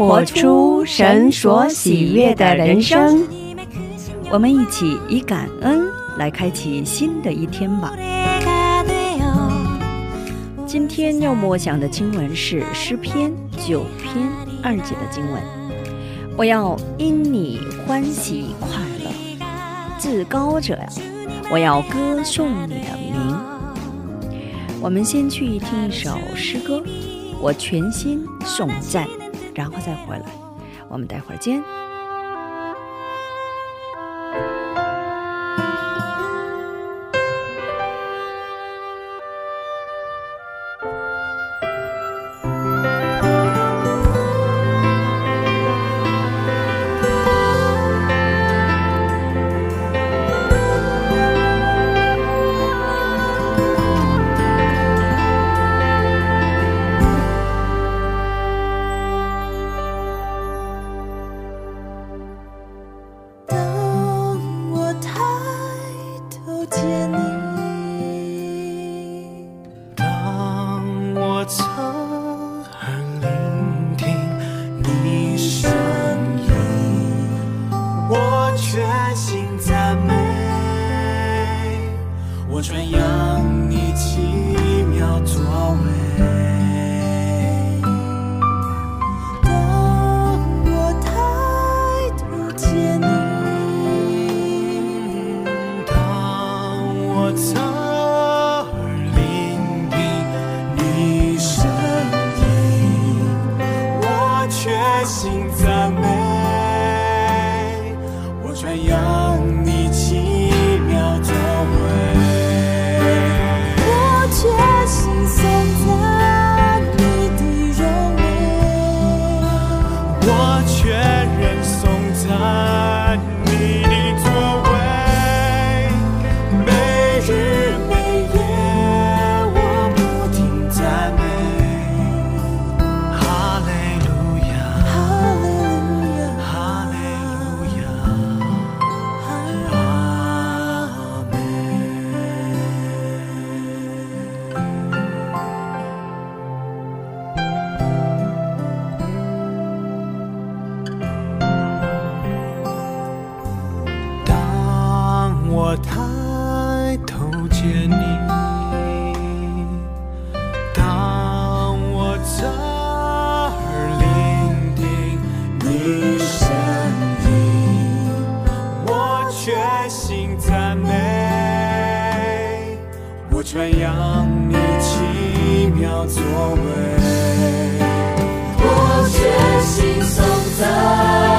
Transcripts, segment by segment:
活出神所喜悦的人生。我们一起以感恩来开启新的一天吧。今天要默想的经文是诗篇九篇二节的经文。我要因你欢喜快乐，至高者呀，我要歌颂你的名。我们先去听一首诗歌，我全心颂赞，然后再回来。我们待会儿见。想你传扬你奇妙作为。我全心颂赞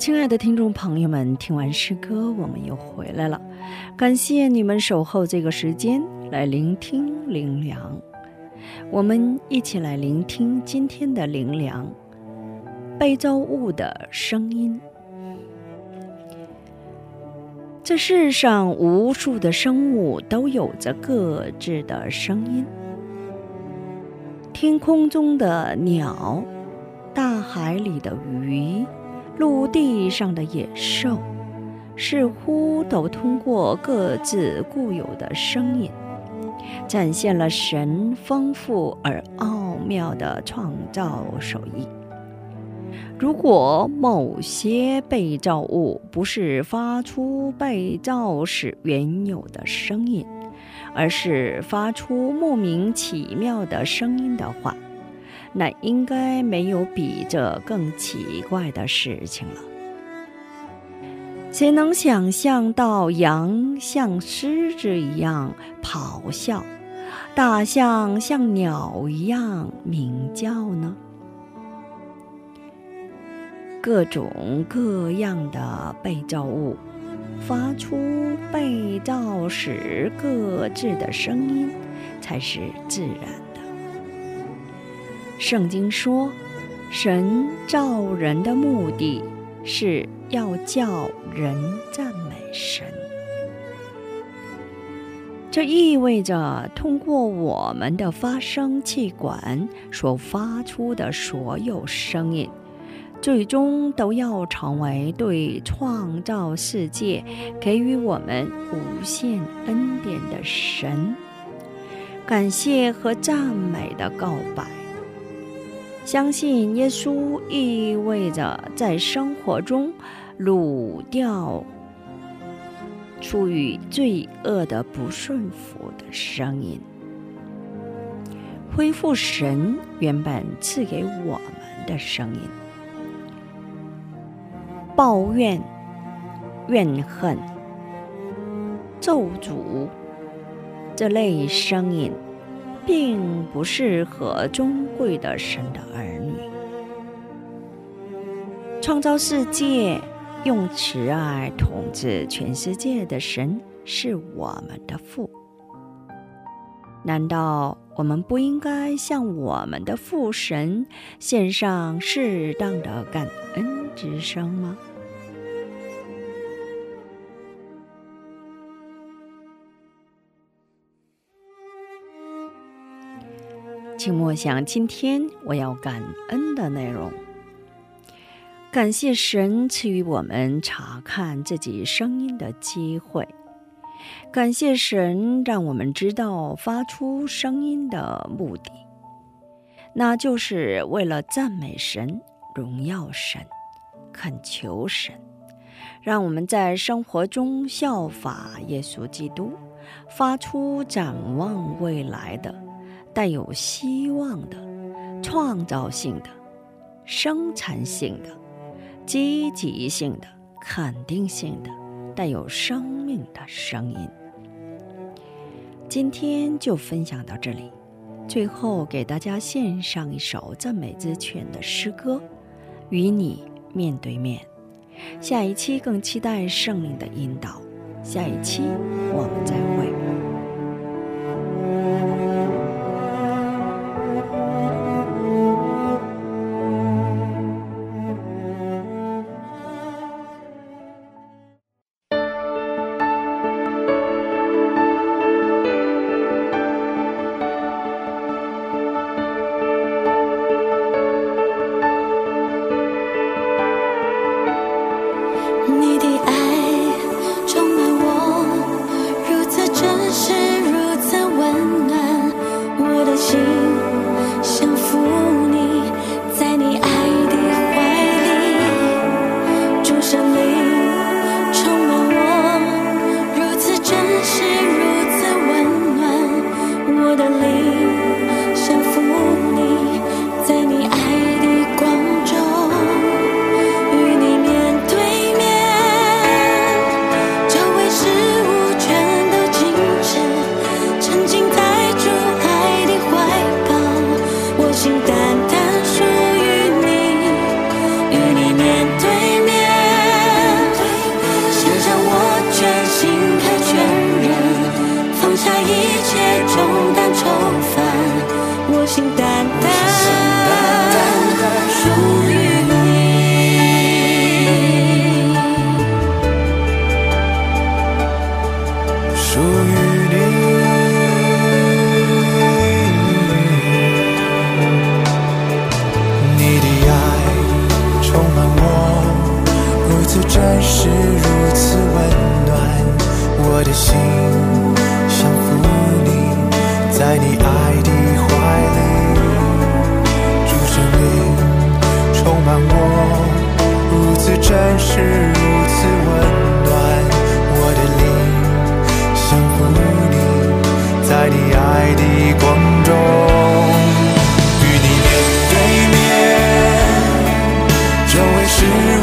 亲爱的听众朋友们，听完诗歌，我们又回来了。感谢你们守候这个时间来聆听灵粮。我们一起来聆听今天的灵粮——被造物的声音。这世上无数的生物都有着各自的声音，天空中的鸟，大海里的鱼，陆地上的野兽，似乎都通过各自固有的声音，展现了神丰富而奥妙的创造手艺。如果某些被造物不是发出被造时原有的声音，而是发出莫名其妙的声音的话，那应该没有比这更奇怪的事情了。谁能想象到羊像狮子一样咆哮，大象像鸟一样鸣叫呢？各种各样的被造物发出被造时各自的声音，才是自然。圣经说，神造人的目的是要叫人赞美神，这意味着通过我们的发声气管所发出的所有声音。最终都要成为对创造世界、给予我们无限恩典的神感谢和赞美的告白。相信耶稣意味着在生活中掳掉出于罪恶的不顺服的声音，恢复神原本赐给我们的声音。抱怨、怨恨、咒诅这类声音，并不适合尊贵的神的儿女。创造世界、用慈爱统治全世界的神是我们的父。难道我们不应该向我们的父神献上适当的感恩之声吗？请默想今天我要感恩的内容。感谢神赐予我们查看自己声音的机会，感谢神让我们知道发出声音的目的，那就是为了赞美神、荣耀神、恳求神，让我们在生活中效法耶稣基督，发出展望未来的。带有希望的、创造性的、生产性的、积极性的、肯定性的、带有生命的声音。今天就分享到这里，最后给大家献上一首赞美之泉的诗歌，《与你面对面》。下一期更期待圣灵的引导。下一期我们再会。是如此温暖，我的心像浮你在你爱的怀里。主生命充满我，如此真实，如此温暖，我的灵像浮你在你爱的光中。与你面对面，周围是。